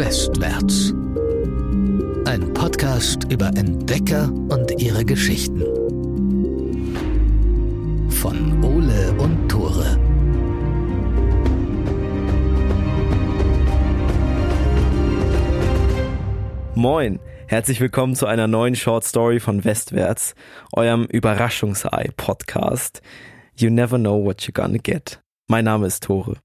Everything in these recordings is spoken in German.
Westwärts. Ein Podcast über Entdecker und ihre Geschichten. Von Ole und Tore. Moin, herzlich willkommen zu einer neuen Short Story von Westwärts, eurem Überraschungsei-Podcast. You never know what you're gonna get. Mein Name ist Tore.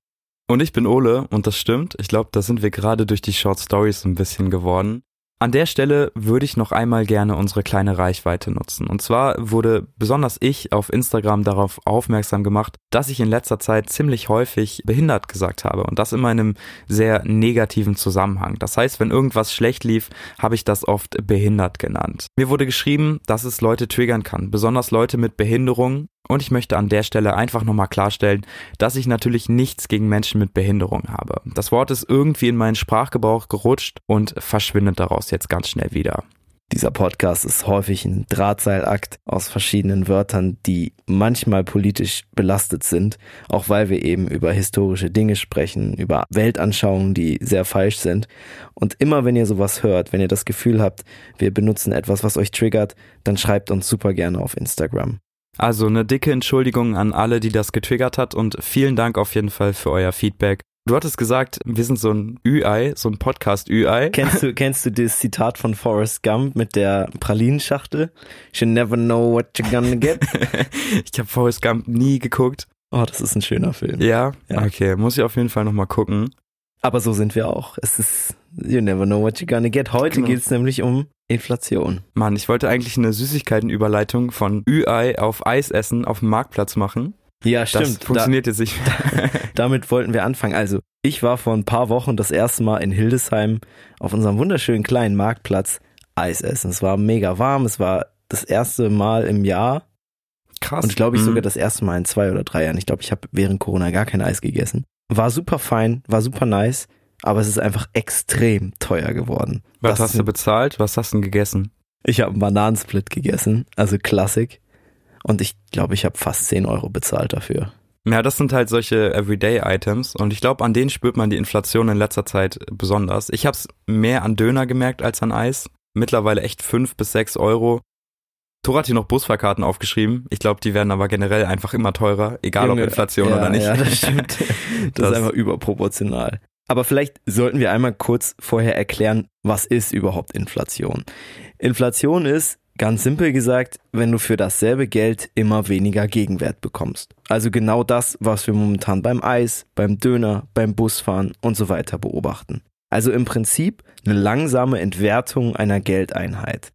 Und ich bin Ole und das stimmt. Ich glaube, da sind wir gerade durch die Short Stories ein bisschen geworden. An der Stelle würde ich noch einmal gerne unsere kleine Reichweite nutzen. Und zwar wurde besonders ich auf Instagram darauf aufmerksam gemacht, dass ich in letzter Zeit ziemlich häufig behindert gesagt habe. Und das immer in einem sehr negativen Zusammenhang. Das heißt, wenn irgendwas schlecht lief, habe ich das oft behindert genannt. Mir wurde geschrieben, dass es Leute triggern kann, besonders Leute mit Behinderung. Und ich möchte an der Stelle einfach nochmal klarstellen, dass ich natürlich nichts gegen Menschen mit Behinderung habe. Das Wort ist irgendwie in meinen Sprachgebrauch gerutscht und verschwindet daraus jetzt ganz schnell wieder. Dieser Podcast ist häufig ein Drahtseilakt aus verschiedenen Wörtern, die manchmal politisch belastet sind, auch weil wir eben über historische Dinge sprechen, über Weltanschauungen, die sehr falsch sind. Und immer wenn ihr sowas hört, wenn ihr das Gefühl habt, wir benutzen etwas, was euch triggert, dann schreibt uns super gerne auf Instagram. Also eine dicke Entschuldigung an alle, die das getriggert hat und vielen Dank auf jeden Fall für euer Feedback. Du hattest gesagt, wir sind so ein Ü-Ei, so ein Podcast-Ü-Ei. Kennst du, kennst du das Zitat von Forrest Gump mit der Pralinenschachtel? You never know what you're gonna get. ich habe Forrest Gump nie geguckt. Oh, das ist ein schöner Film. Ja? ja. Okay, muss ich auf jeden Fall nochmal gucken. Aber so sind wir auch. Es ist, you never know what you're gonna get. Heute genau. geht es nämlich um Inflation. Mann, ich wollte eigentlich eine Süßigkeitenüberleitung von Ü-Ei auf Eis essen auf dem Marktplatz machen. Ja, stimmt. Das funktioniert da, jetzt nicht. damit wollten wir anfangen. Also, ich war vor ein paar Wochen das erste Mal in Hildesheim auf unserem wunderschönen kleinen Marktplatz Eis essen. Es war mega warm. Es war das erste Mal im Jahr. Krass. Und glaube ich mhm. sogar das erste Mal in zwei oder drei Jahren. Ich glaube, ich habe während Corona gar kein Eis gegessen. War super fein, war super nice, aber es ist einfach extrem teuer geworden. Was das hast du bezahlt? Was hast du denn gegessen? Ich habe einen Bananensplit gegessen, also Klassik. Und ich glaube, ich habe fast 10 Euro bezahlt dafür. Ja, das sind halt solche Everyday-Items und ich glaube, an denen spürt man die Inflation in letzter Zeit besonders. Ich habe es mehr an Döner gemerkt als an Eis. Mittlerweile echt 5 bis 6 Euro. Tor hat hier noch Busfahrkarten aufgeschrieben. Ich glaube, die werden aber generell einfach immer teurer, egal Junge, ob Inflation ja, oder nicht. Ja, das stimmt. Das, das ist einfach überproportional. Aber vielleicht sollten wir einmal kurz vorher erklären, was ist überhaupt Inflation? Inflation ist, Ganz simpel gesagt, wenn du für dasselbe Geld immer weniger Gegenwert bekommst. Also genau das, was wir momentan beim Eis, beim Döner, beim Busfahren und so weiter beobachten. Also im Prinzip eine langsame Entwertung einer Geldeinheit.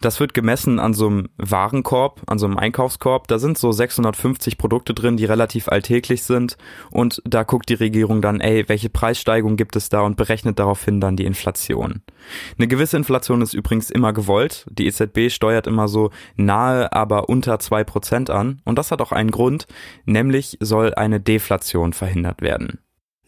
Das wird gemessen an so einem Warenkorb, an so einem Einkaufskorb. Da sind so 650 Produkte drin, die relativ alltäglich sind. Und da guckt die Regierung dann, ey, welche Preissteigung gibt es da und berechnet daraufhin dann die Inflation. Eine gewisse Inflation ist übrigens immer gewollt. Die EZB steuert immer so nahe, aber unter zwei Prozent an. Und das hat auch einen Grund, nämlich soll eine Deflation verhindert werden.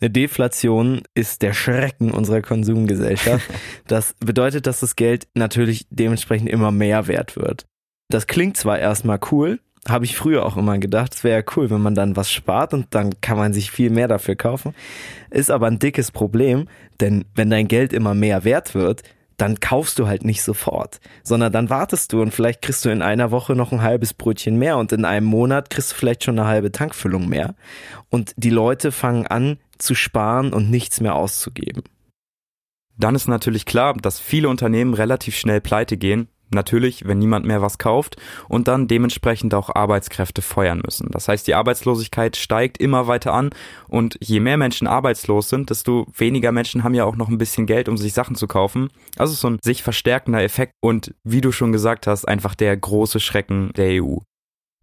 Eine Deflation ist der Schrecken unserer Konsumgesellschaft. Das bedeutet, dass das Geld natürlich dementsprechend immer mehr wert wird. Das klingt zwar erstmal cool, habe ich früher auch immer gedacht, es wäre ja cool, wenn man dann was spart und dann kann man sich viel mehr dafür kaufen. Ist aber ein dickes Problem, denn wenn dein Geld immer mehr wert wird, dann kaufst du halt nicht sofort, sondern dann wartest du und vielleicht kriegst du in einer Woche noch ein halbes Brötchen mehr und in einem Monat kriegst du vielleicht schon eine halbe Tankfüllung mehr. Und die Leute fangen an zu sparen und nichts mehr auszugeben. Dann ist natürlich klar, dass viele Unternehmen relativ schnell pleite gehen, Natürlich, wenn niemand mehr was kauft und dann dementsprechend auch Arbeitskräfte feuern müssen. Das heißt, die Arbeitslosigkeit steigt immer weiter an und je mehr Menschen arbeitslos sind, desto weniger Menschen haben ja auch noch ein bisschen Geld, um sich Sachen zu kaufen. Also so ein sich verstärkender Effekt und wie du schon gesagt hast, einfach der große Schrecken der EU.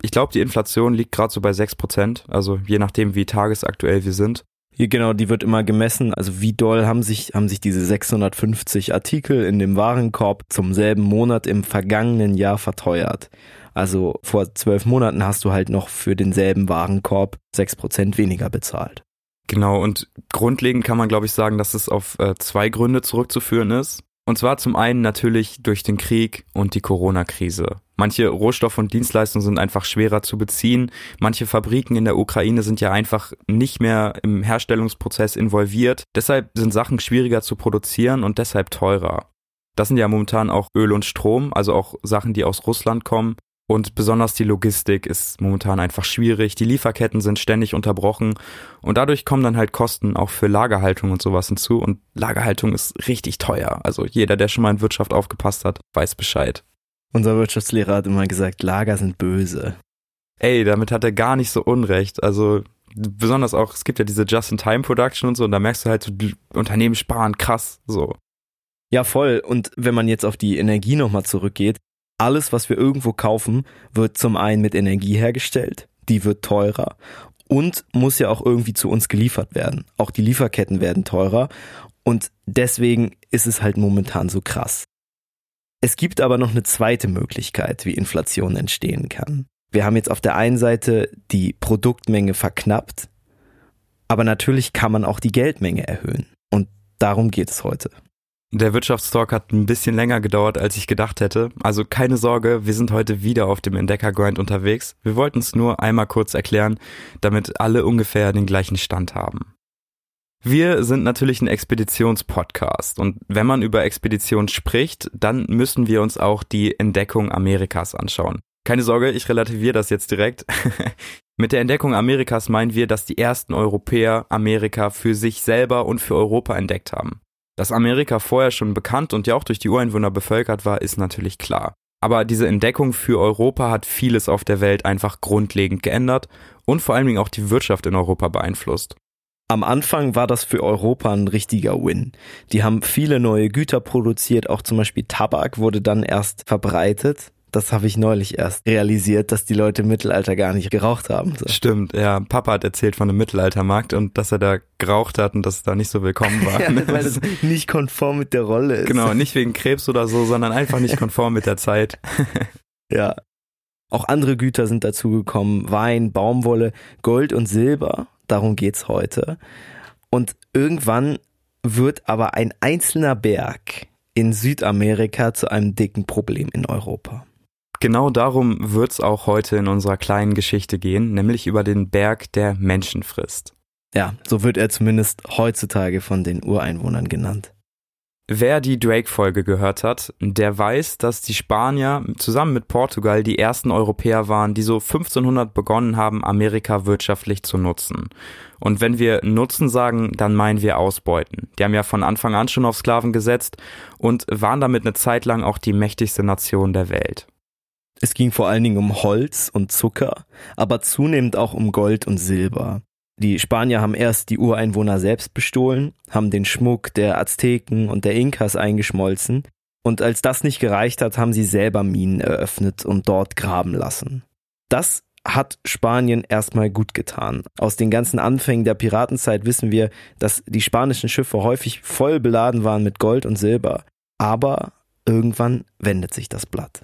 Ich glaube, die Inflation liegt gerade so bei 6%, also je nachdem, wie tagesaktuell wir sind. Hier genau, die wird immer gemessen. Also wie doll haben sich, haben sich diese 650 Artikel in dem Warenkorb zum selben Monat im vergangenen Jahr verteuert. Also vor zwölf Monaten hast du halt noch für denselben Warenkorb sechs Prozent weniger bezahlt. Genau, und grundlegend kann man, glaube ich, sagen, dass es auf äh, zwei Gründe zurückzuführen ist. Und zwar zum einen natürlich durch den Krieg und die Corona-Krise. Manche Rohstoffe und Dienstleistungen sind einfach schwerer zu beziehen. Manche Fabriken in der Ukraine sind ja einfach nicht mehr im Herstellungsprozess involviert. Deshalb sind Sachen schwieriger zu produzieren und deshalb teurer. Das sind ja momentan auch Öl und Strom, also auch Sachen, die aus Russland kommen. Und besonders die Logistik ist momentan einfach schwierig. Die Lieferketten sind ständig unterbrochen. Und dadurch kommen dann halt Kosten auch für Lagerhaltung und sowas hinzu. Und Lagerhaltung ist richtig teuer. Also jeder, der schon mal in Wirtschaft aufgepasst hat, weiß Bescheid. Unser Wirtschaftslehrer hat immer gesagt, Lager sind böse. Ey, damit hat er gar nicht so unrecht. Also besonders auch, es gibt ja diese Just-in-Time-Production und so. Und da merkst du halt, so, die Unternehmen sparen krass so. Ja, voll. Und wenn man jetzt auf die Energie nochmal zurückgeht, alles, was wir irgendwo kaufen, wird zum einen mit Energie hergestellt, die wird teurer und muss ja auch irgendwie zu uns geliefert werden. Auch die Lieferketten werden teurer und deswegen ist es halt momentan so krass. Es gibt aber noch eine zweite Möglichkeit, wie Inflation entstehen kann. Wir haben jetzt auf der einen Seite die Produktmenge verknappt, aber natürlich kann man auch die Geldmenge erhöhen. Und darum geht es heute. Der Wirtschaftstalk hat ein bisschen länger gedauert, als ich gedacht hätte. Also keine Sorge, wir sind heute wieder auf dem Entdeckergrind unterwegs. Wir wollten es nur einmal kurz erklären, damit alle ungefähr den gleichen Stand haben. Wir sind natürlich ein Expeditionspodcast und wenn man über Expeditionen spricht, dann müssen wir uns auch die Entdeckung Amerikas anschauen. Keine Sorge, ich relativiere das jetzt direkt. Mit der Entdeckung Amerikas meinen wir, dass die ersten Europäer Amerika für sich selber und für Europa entdeckt haben. Dass Amerika vorher schon bekannt und ja auch durch die Ureinwohner bevölkert war, ist natürlich klar. Aber diese Entdeckung für Europa hat vieles auf der Welt einfach grundlegend geändert und vor allen Dingen auch die Wirtschaft in Europa beeinflusst. Am Anfang war das für Europa ein richtiger Win. Die haben viele neue Güter produziert, auch zum Beispiel Tabak wurde dann erst verbreitet das habe ich neulich erst realisiert, dass die Leute im Mittelalter gar nicht geraucht haben. So. Stimmt, ja. Papa hat erzählt von einem Mittelaltermarkt und dass er da geraucht hat und dass es da nicht so willkommen war. ja, weil es nicht konform mit der Rolle ist. Genau, nicht wegen Krebs oder so, sondern einfach nicht konform mit der Zeit. ja. Auch andere Güter sind dazugekommen. Wein, Baumwolle, Gold und Silber. Darum geht's heute. Und irgendwann wird aber ein einzelner Berg in Südamerika zu einem dicken Problem in Europa. Genau darum wird's auch heute in unserer kleinen Geschichte gehen, nämlich über den Berg der Menschen frisst. Ja, so wird er zumindest heutzutage von den Ureinwohnern genannt. Wer die Drake-Folge gehört hat, der weiß, dass die Spanier zusammen mit Portugal die ersten Europäer waren, die so 1500 begonnen haben, Amerika wirtschaftlich zu nutzen. Und wenn wir nutzen sagen, dann meinen wir ausbeuten. Die haben ja von Anfang an schon auf Sklaven gesetzt und waren damit eine Zeit lang auch die mächtigste Nation der Welt. Es ging vor allen Dingen um Holz und Zucker, aber zunehmend auch um Gold und Silber. Die Spanier haben erst die Ureinwohner selbst bestohlen, haben den Schmuck der Azteken und der Inkas eingeschmolzen, und als das nicht gereicht hat, haben sie selber Minen eröffnet und dort graben lassen. Das hat Spanien erstmal gut getan. Aus den ganzen Anfängen der Piratenzeit wissen wir, dass die spanischen Schiffe häufig voll beladen waren mit Gold und Silber. Aber irgendwann wendet sich das Blatt.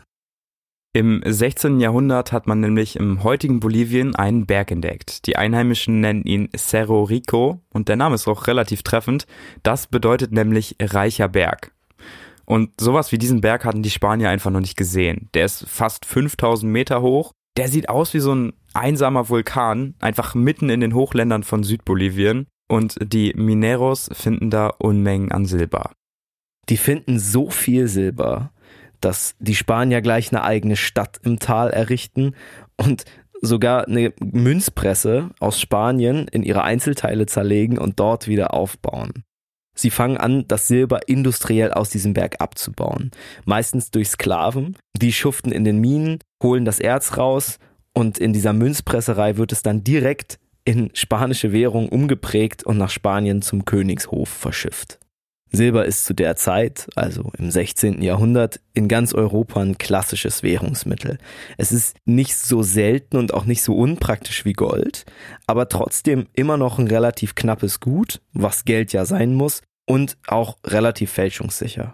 Im 16. Jahrhundert hat man nämlich im heutigen Bolivien einen Berg entdeckt. Die Einheimischen nennen ihn Cerro Rico und der Name ist auch relativ treffend. Das bedeutet nämlich reicher Berg. Und sowas wie diesen Berg hatten die Spanier einfach noch nicht gesehen. Der ist fast 5000 Meter hoch. Der sieht aus wie so ein einsamer Vulkan, einfach mitten in den Hochländern von Südbolivien. Und die Mineros finden da Unmengen an Silber. Die finden so viel Silber, dass die Spanier gleich eine eigene Stadt im Tal errichten und sogar eine Münzpresse aus Spanien in ihre Einzelteile zerlegen und dort wieder aufbauen. Sie fangen an, das Silber industriell aus diesem Berg abzubauen. Meistens durch Sklaven. Die schuften in den Minen, holen das Erz raus und in dieser Münzpresserei wird es dann direkt in spanische Währung umgeprägt und nach Spanien zum Königshof verschifft. Silber ist zu der Zeit, also im 16. Jahrhundert, in ganz Europa ein klassisches Währungsmittel. Es ist nicht so selten und auch nicht so unpraktisch wie Gold, aber trotzdem immer noch ein relativ knappes Gut, was Geld ja sein muss, und auch relativ fälschungssicher.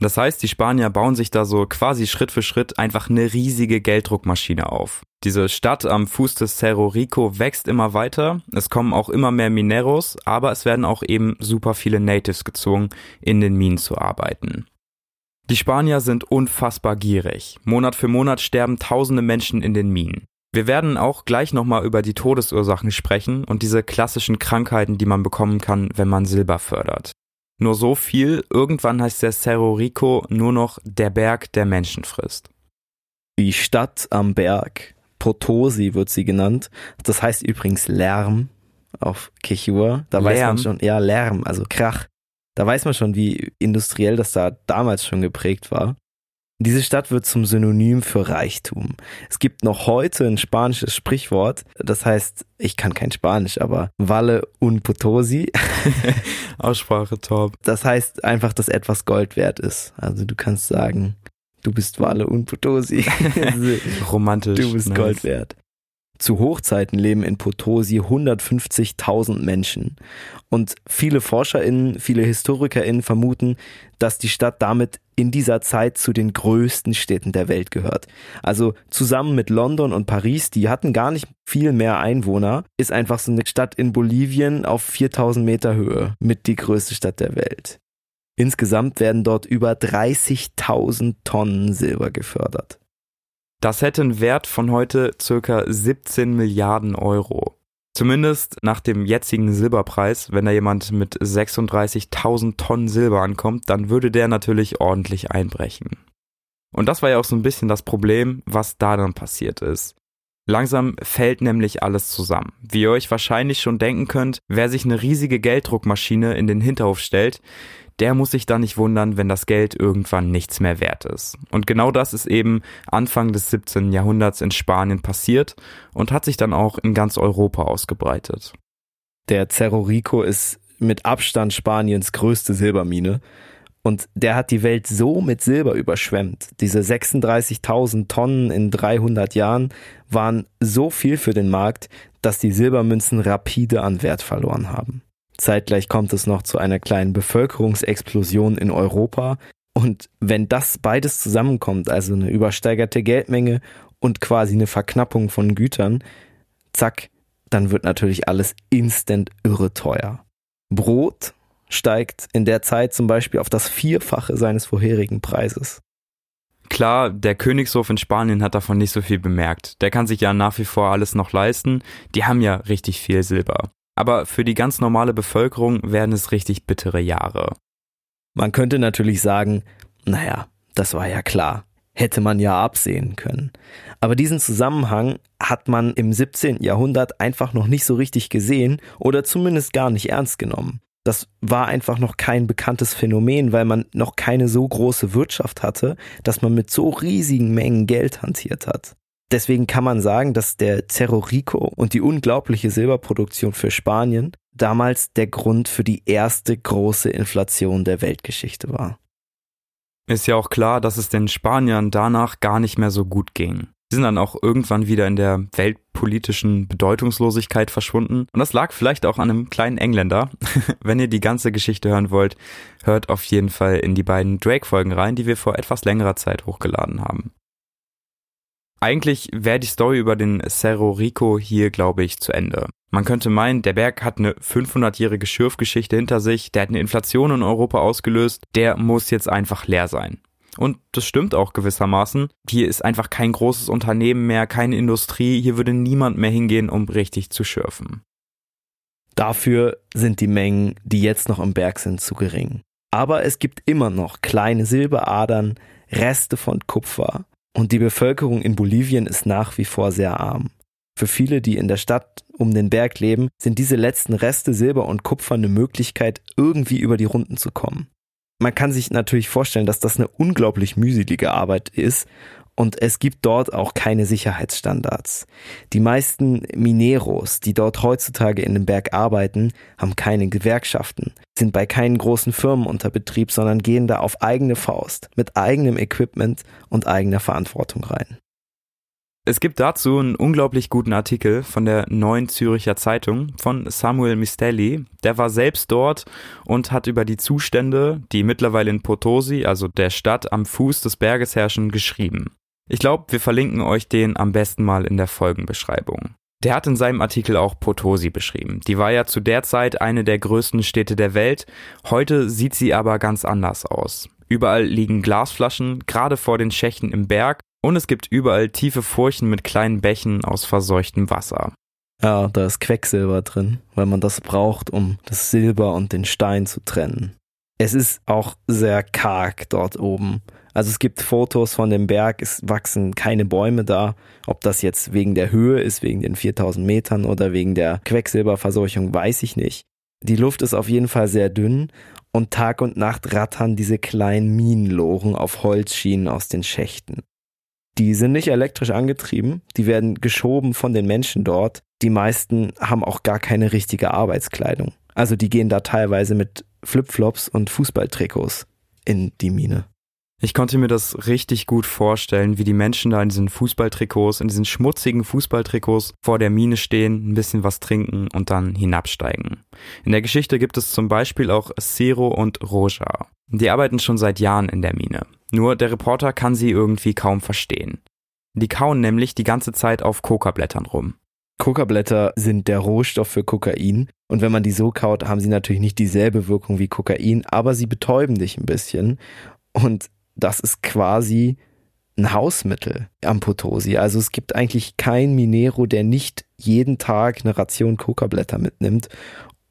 Das heißt, die Spanier bauen sich da so quasi Schritt für Schritt einfach eine riesige Gelddruckmaschine auf. Diese Stadt am Fuß des Cerro Rico wächst immer weiter, es kommen auch immer mehr Mineros, aber es werden auch eben super viele Natives gezwungen, in den Minen zu arbeiten. Die Spanier sind unfassbar gierig. Monat für Monat sterben tausende Menschen in den Minen. Wir werden auch gleich nochmal über die Todesursachen sprechen und diese klassischen Krankheiten, die man bekommen kann, wenn man Silber fördert. Nur so viel, irgendwann heißt der Cerro Rico nur noch der Berg, der Menschen frisst. Die Stadt am Berg, Potosi wird sie genannt. Das heißt übrigens Lärm auf Quechua. Da Lärm? weiß man schon, ja, Lärm, also Krach. Da weiß man schon, wie industriell das da damals schon geprägt war. Diese Stadt wird zum Synonym für Reichtum. Es gibt noch heute ein spanisches Sprichwort, das heißt, ich kann kein Spanisch, aber Valle un Potosi. Aussprache top. Das heißt einfach, dass etwas Gold wert ist. Also du kannst sagen, du bist Valle un Potosi. Romantisch. du bist nice. Gold wert. Zu Hochzeiten leben in Potosi 150.000 Menschen. Und viele ForscherInnen, viele HistorikerInnen vermuten, dass die Stadt damit in dieser Zeit zu den größten Städten der Welt gehört. Also zusammen mit London und Paris, die hatten gar nicht viel mehr Einwohner, ist einfach so eine Stadt in Bolivien auf 4000 Meter Höhe mit die größte Stadt der Welt. Insgesamt werden dort über 30.000 Tonnen Silber gefördert. Das hätte einen Wert von heute circa 17 Milliarden Euro. Zumindest nach dem jetzigen Silberpreis, wenn da jemand mit 36.000 Tonnen Silber ankommt, dann würde der natürlich ordentlich einbrechen. Und das war ja auch so ein bisschen das Problem, was da dann passiert ist. Langsam fällt nämlich alles zusammen. Wie ihr euch wahrscheinlich schon denken könnt, wer sich eine riesige Gelddruckmaschine in den Hinterhof stellt, der muss sich dann nicht wundern, wenn das Geld irgendwann nichts mehr wert ist. Und genau das ist eben Anfang des 17. Jahrhunderts in Spanien passiert und hat sich dann auch in ganz Europa ausgebreitet. Der Cerro Rico ist mit Abstand Spaniens größte Silbermine. Und der hat die Welt so mit Silber überschwemmt. Diese 36.000 Tonnen in 300 Jahren waren so viel für den Markt, dass die Silbermünzen rapide an Wert verloren haben. Zeitgleich kommt es noch zu einer kleinen Bevölkerungsexplosion in Europa. Und wenn das beides zusammenkommt, also eine übersteigerte Geldmenge und quasi eine Verknappung von Gütern, zack, dann wird natürlich alles instant irre teuer. Brot steigt in der Zeit zum Beispiel auf das Vierfache seines vorherigen Preises. Klar, der Königshof in Spanien hat davon nicht so viel bemerkt. Der kann sich ja nach wie vor alles noch leisten. Die haben ja richtig viel Silber. Aber für die ganz normale Bevölkerung werden es richtig bittere Jahre. Man könnte natürlich sagen, naja, das war ja klar. Hätte man ja absehen können. Aber diesen Zusammenhang hat man im 17. Jahrhundert einfach noch nicht so richtig gesehen oder zumindest gar nicht ernst genommen. Das war einfach noch kein bekanntes Phänomen, weil man noch keine so große Wirtschaft hatte, dass man mit so riesigen Mengen Geld hantiert hat. Deswegen kann man sagen, dass der Cerro Rico und die unglaubliche Silberproduktion für Spanien damals der Grund für die erste große Inflation der Weltgeschichte war. Ist ja auch klar, dass es den Spaniern danach gar nicht mehr so gut ging. Sie sind dann auch irgendwann wieder in der weltpolitischen Bedeutungslosigkeit verschwunden. Und das lag vielleicht auch an einem kleinen Engländer. Wenn ihr die ganze Geschichte hören wollt, hört auf jeden Fall in die beiden Drake-Folgen rein, die wir vor etwas längerer Zeit hochgeladen haben. Eigentlich wäre die Story über den Cerro Rico hier, glaube ich, zu Ende. Man könnte meinen, der Berg hat eine 500-jährige Schürfgeschichte hinter sich, der hat eine Inflation in Europa ausgelöst, der muss jetzt einfach leer sein. Und das stimmt auch gewissermaßen. Hier ist einfach kein großes Unternehmen mehr, keine Industrie, hier würde niemand mehr hingehen, um richtig zu schürfen. Dafür sind die Mengen, die jetzt noch im Berg sind, zu gering. Aber es gibt immer noch kleine Silberadern, Reste von Kupfer und die Bevölkerung in Bolivien ist nach wie vor sehr arm. Für viele, die in der Stadt um den Berg leben, sind diese letzten Reste Silber und Kupfer eine Möglichkeit, irgendwie über die Runden zu kommen. Man kann sich natürlich vorstellen, dass das eine unglaublich mühselige Arbeit ist und es gibt dort auch keine Sicherheitsstandards. Die meisten Mineros, die dort heutzutage in dem Berg arbeiten, haben keine Gewerkschaften, sind bei keinen großen Firmen unter Betrieb, sondern gehen da auf eigene Faust, mit eigenem Equipment und eigener Verantwortung rein. Es gibt dazu einen unglaublich guten Artikel von der Neuen Züricher Zeitung von Samuel Mistelli. Der war selbst dort und hat über die Zustände, die mittlerweile in Potosi, also der Stadt am Fuß des Berges herrschen, geschrieben. Ich glaube, wir verlinken euch den am besten mal in der Folgenbeschreibung. Der hat in seinem Artikel auch Potosi beschrieben. Die war ja zu der Zeit eine der größten Städte der Welt. Heute sieht sie aber ganz anders aus. Überall liegen Glasflaschen, gerade vor den Schächten im Berg und es gibt überall tiefe Furchen mit kleinen Bächen aus verseuchtem Wasser. Ja, da ist Quecksilber drin, weil man das braucht, um das Silber und den Stein zu trennen. Es ist auch sehr karg dort oben. Also es gibt Fotos von dem Berg, es wachsen keine Bäume da. Ob das jetzt wegen der Höhe ist, wegen den 4000 Metern oder wegen der Quecksilberverseuchung, weiß ich nicht. Die Luft ist auf jeden Fall sehr dünn und Tag und Nacht rattern diese kleinen Minenloren auf Holzschienen aus den Schächten. Die sind nicht elektrisch angetrieben, die werden geschoben von den Menschen dort. Die meisten haben auch gar keine richtige Arbeitskleidung. Also die gehen da teilweise mit Flipflops und Fußballtrikots in die Mine. Ich konnte mir das richtig gut vorstellen, wie die Menschen da in diesen Fußballtrikots, in diesen schmutzigen Fußballtrikots vor der Mine stehen, ein bisschen was trinken und dann hinabsteigen. In der Geschichte gibt es zum Beispiel auch Ciro und Roja. Die arbeiten schon seit Jahren in der Mine. Nur der Reporter kann sie irgendwie kaum verstehen. Die kauen nämlich die ganze Zeit auf Kokablättern rum. Kokablätter sind der Rohstoff für Kokain. Und wenn man die so kaut, haben sie natürlich nicht dieselbe Wirkung wie Kokain, aber sie betäuben dich ein bisschen. Und das ist quasi ein Hausmittel am Potosi. Also es gibt eigentlich kein Minero, der nicht jeden Tag eine Ration Kokablätter mitnimmt,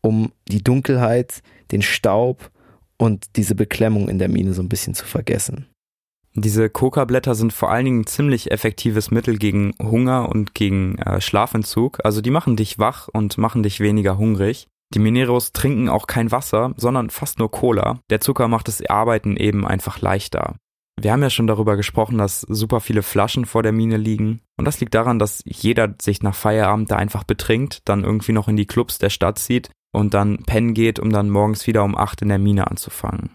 um die Dunkelheit, den Staub und diese Beklemmung in der Mine so ein bisschen zu vergessen. Diese Coca-Blätter sind vor allen Dingen ein ziemlich effektives Mittel gegen Hunger und gegen äh, Schlafentzug. Also die machen dich wach und machen dich weniger hungrig. Die Mineros trinken auch kein Wasser, sondern fast nur Cola. Der Zucker macht das Arbeiten eben einfach leichter. Wir haben ja schon darüber gesprochen, dass super viele Flaschen vor der Mine liegen. Und das liegt daran, dass jeder sich nach Feierabend da einfach betrinkt, dann irgendwie noch in die Clubs der Stadt zieht und dann pennen geht, um dann morgens wieder um acht in der Mine anzufangen.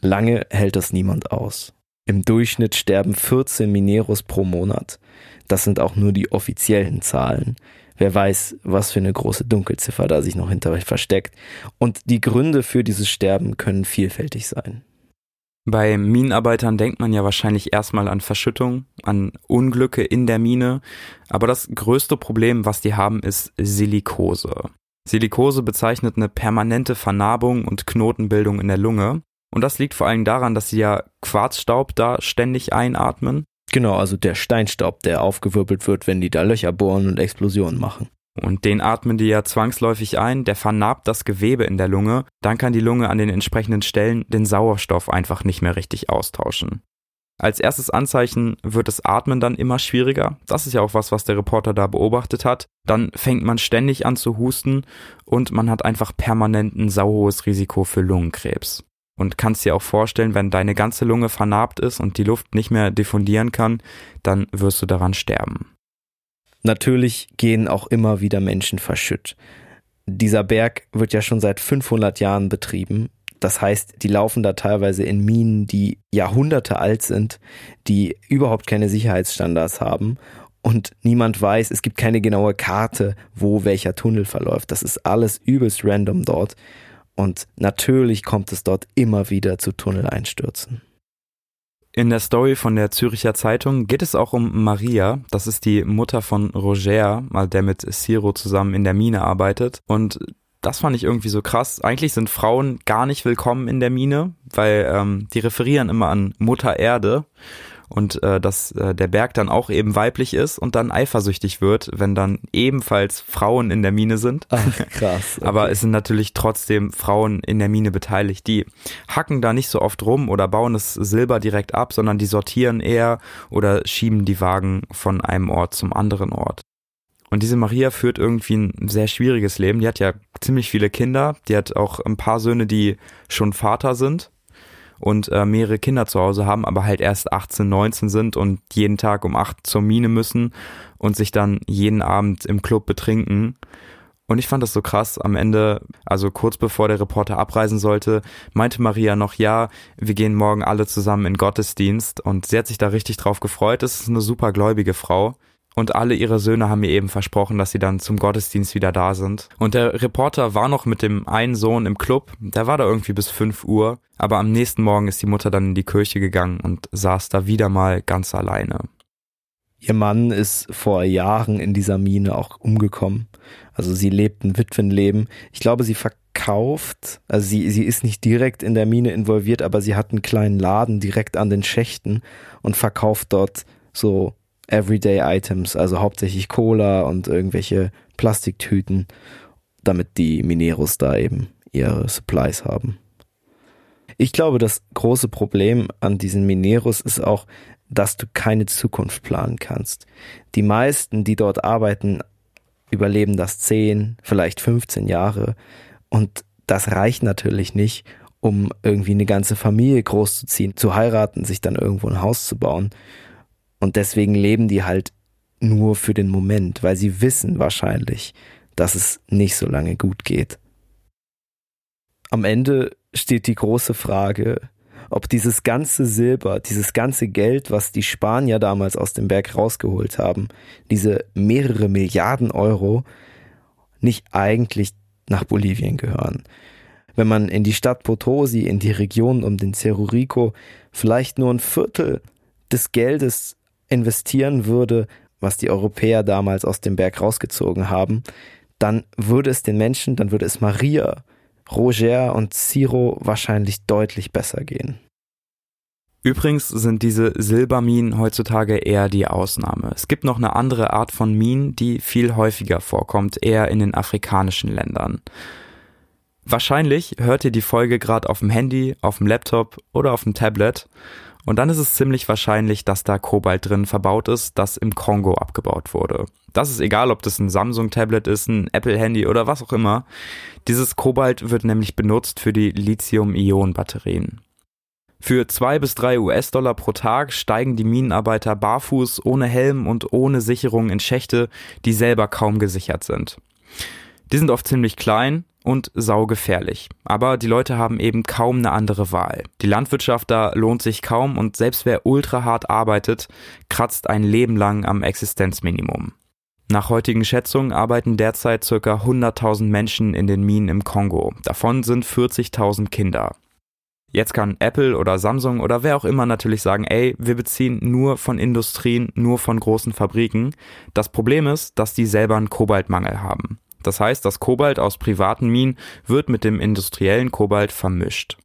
Lange hält das niemand aus. Im Durchschnitt sterben 14 Mineros pro Monat. Das sind auch nur die offiziellen Zahlen. Wer weiß, was für eine große Dunkelziffer da sich noch hinter euch versteckt. Und die Gründe für dieses Sterben können vielfältig sein. Bei Minenarbeitern denkt man ja wahrscheinlich erstmal an Verschüttung, an Unglücke in der Mine, aber das größte Problem, was die haben, ist Silikose. Silikose bezeichnet eine permanente Vernarbung und Knotenbildung in der Lunge. Und das liegt vor allem daran, dass sie ja Quarzstaub da ständig einatmen. Genau, also der Steinstaub, der aufgewirbelt wird, wenn die da Löcher bohren und Explosionen machen. Und den atmen die ja zwangsläufig ein, der vernarbt das Gewebe in der Lunge, dann kann die Lunge an den entsprechenden Stellen den Sauerstoff einfach nicht mehr richtig austauschen. Als erstes Anzeichen wird das Atmen dann immer schwieriger. Das ist ja auch was, was der Reporter da beobachtet hat. Dann fängt man ständig an zu husten und man hat einfach permanent ein sauhohes Risiko für Lungenkrebs. Und kannst dir auch vorstellen, wenn deine ganze Lunge vernarbt ist und die Luft nicht mehr diffundieren kann, dann wirst du daran sterben. Natürlich gehen auch immer wieder Menschen verschütt. Dieser Berg wird ja schon seit 500 Jahren betrieben das heißt, die laufen da teilweise in Minen, die Jahrhunderte alt sind, die überhaupt keine Sicherheitsstandards haben und niemand weiß, es gibt keine genaue Karte, wo welcher Tunnel verläuft. Das ist alles übelst random dort. Und natürlich kommt es dort immer wieder zu Tunneleinsturzen. In der Story von der Züricher Zeitung geht es auch um Maria. Das ist die Mutter von Roger, der mit Ciro zusammen in der Mine arbeitet. Und das fand ich irgendwie so krass. Eigentlich sind Frauen gar nicht willkommen in der Mine, weil ähm, die referieren immer an Mutter Erde und äh, dass äh, der Berg dann auch eben weiblich ist und dann eifersüchtig wird, wenn dann ebenfalls Frauen in der Mine sind. Ach, krass. Okay. Aber es sind natürlich trotzdem Frauen in der Mine beteiligt. Die hacken da nicht so oft rum oder bauen das Silber direkt ab, sondern die sortieren eher oder schieben die Wagen von einem Ort zum anderen Ort. Und diese Maria führt irgendwie ein sehr schwieriges Leben. Die hat ja ziemlich viele Kinder. Die hat auch ein paar Söhne, die schon Vater sind und äh, mehrere Kinder zu Hause haben, aber halt erst 18, 19 sind und jeden Tag um 8 zur Mine müssen und sich dann jeden Abend im Club betrinken. Und ich fand das so krass. Am Ende, also kurz bevor der Reporter abreisen sollte, meinte Maria noch, ja, wir gehen morgen alle zusammen in Gottesdienst. Und sie hat sich da richtig drauf gefreut. Es ist eine super gläubige Frau. Und alle ihre Söhne haben mir eben versprochen, dass sie dann zum Gottesdienst wieder da sind. Und der Reporter war noch mit dem einen Sohn im Club. Der war da irgendwie bis 5 Uhr. Aber am nächsten Morgen ist die Mutter dann in die Kirche gegangen und saß da wieder mal ganz alleine. Ihr Mann ist vor Jahren in dieser Mine auch umgekommen. Also sie lebt ein Witwenleben. Ich glaube, sie verkauft, also sie, sie ist nicht direkt in der Mine involviert, aber sie hat einen kleinen Laden direkt an den Schächten und verkauft dort so Everyday Items, also hauptsächlich Cola und irgendwelche Plastiktüten, damit die Mineros da eben ihre Supplies haben. Ich glaube, das große Problem an diesen Mineros ist auch, dass du keine Zukunft planen kannst. Die meisten, die dort arbeiten, überleben das 10, vielleicht 15 Jahre und das reicht natürlich nicht, um irgendwie eine ganze Familie großzuziehen, zu heiraten, sich dann irgendwo ein Haus zu bauen. Und deswegen leben die halt nur für den Moment, weil sie wissen wahrscheinlich, dass es nicht so lange gut geht. Am Ende steht die große Frage, ob dieses ganze Silber, dieses ganze Geld, was die Spanier damals aus dem Berg rausgeholt haben, diese mehrere Milliarden Euro, nicht eigentlich nach Bolivien gehören. Wenn man in die Stadt Potosi, in die Region um den Cerro Rico vielleicht nur ein Viertel des Geldes investieren würde, was die Europäer damals aus dem Berg rausgezogen haben, dann würde es den Menschen, dann würde es Maria Roger und Ciro wahrscheinlich deutlich besser gehen. Übrigens sind diese Silberminen heutzutage eher die Ausnahme. Es gibt noch eine andere Art von Minen, die viel häufiger vorkommt, eher in den afrikanischen Ländern. Wahrscheinlich hört ihr die Folge gerade auf dem Handy, auf dem Laptop oder auf dem Tablet und dann ist es ziemlich wahrscheinlich, dass da Kobalt drin verbaut ist, das im Kongo abgebaut wurde. Das ist egal, ob das ein Samsung-Tablet ist, ein Apple-Handy oder was auch immer. Dieses Kobalt wird nämlich benutzt für die Lithium-Ionen-Batterien. Für zwei bis drei US-Dollar pro Tag steigen die Minenarbeiter barfuß, ohne Helm und ohne Sicherung in Schächte, die selber kaum gesichert sind. Die sind oft ziemlich klein und saugefährlich. Aber die Leute haben eben kaum eine andere Wahl. Die Landwirtschaft da lohnt sich kaum und selbst wer ultra hart arbeitet, kratzt ein Leben lang am Existenzminimum. Nach heutigen Schätzungen arbeiten derzeit ca. 100.000 Menschen in den Minen im Kongo. Davon sind 40.000 Kinder. Jetzt kann Apple oder Samsung oder wer auch immer natürlich sagen, ey, wir beziehen nur von Industrien, nur von großen Fabriken. Das Problem ist, dass die selber einen Kobaltmangel haben. Das heißt, das Kobalt aus privaten Minen wird mit dem industriellen Kobalt vermischt.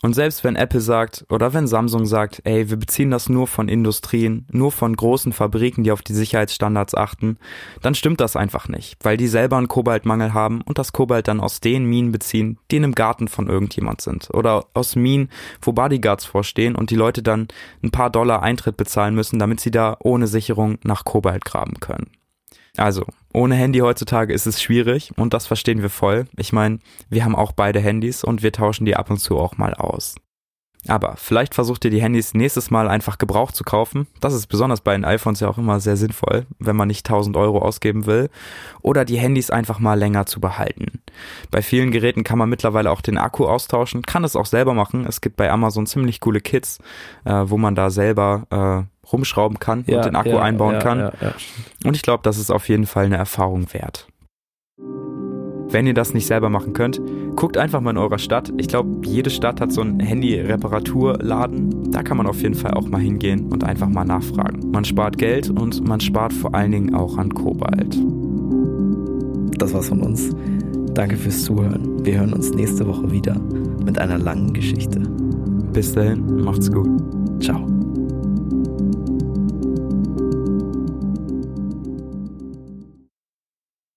Und selbst wenn Apple sagt oder wenn Samsung sagt, ey, wir beziehen das nur von Industrien, nur von großen Fabriken, die auf die Sicherheitsstandards achten, dann stimmt das einfach nicht, weil die selber einen Kobaltmangel haben und das Kobalt dann aus den Minen beziehen, die in einem Garten von irgendjemand sind. Oder aus Minen, wo Bodyguards vorstehen und die Leute dann ein paar Dollar Eintritt bezahlen müssen, damit sie da ohne Sicherung nach Kobalt graben können. Also, ohne Handy heutzutage ist es schwierig und das verstehen wir voll. Ich meine, wir haben auch beide Handys und wir tauschen die ab und zu auch mal aus. Aber vielleicht versucht ihr die Handys nächstes Mal einfach gebraucht zu kaufen. Das ist besonders bei den iPhones ja auch immer sehr sinnvoll, wenn man nicht 1000 Euro ausgeben will. Oder die Handys einfach mal länger zu behalten. Bei vielen Geräten kann man mittlerweile auch den Akku austauschen, kann es auch selber machen. Es gibt bei Amazon ziemlich coole Kits, äh, wo man da selber äh, rumschrauben kann ja, und den Akku ja, einbauen ja, kann. Und ich glaube, das ist auf jeden Fall eine Erfahrung wert. Wenn ihr das nicht selber machen könnt, guckt einfach mal in eurer Stadt. Ich glaube, jede Stadt hat so einen Handy-Reparaturladen. Da kann man auf jeden Fall auch mal hingehen und einfach mal nachfragen. Man spart Geld und man spart vor allen Dingen auch an Kobalt. Das war's von uns. Danke fürs Zuhören. Wir hören uns nächste Woche wieder mit einer langen Geschichte. Bis dahin, macht's gut. Ciao.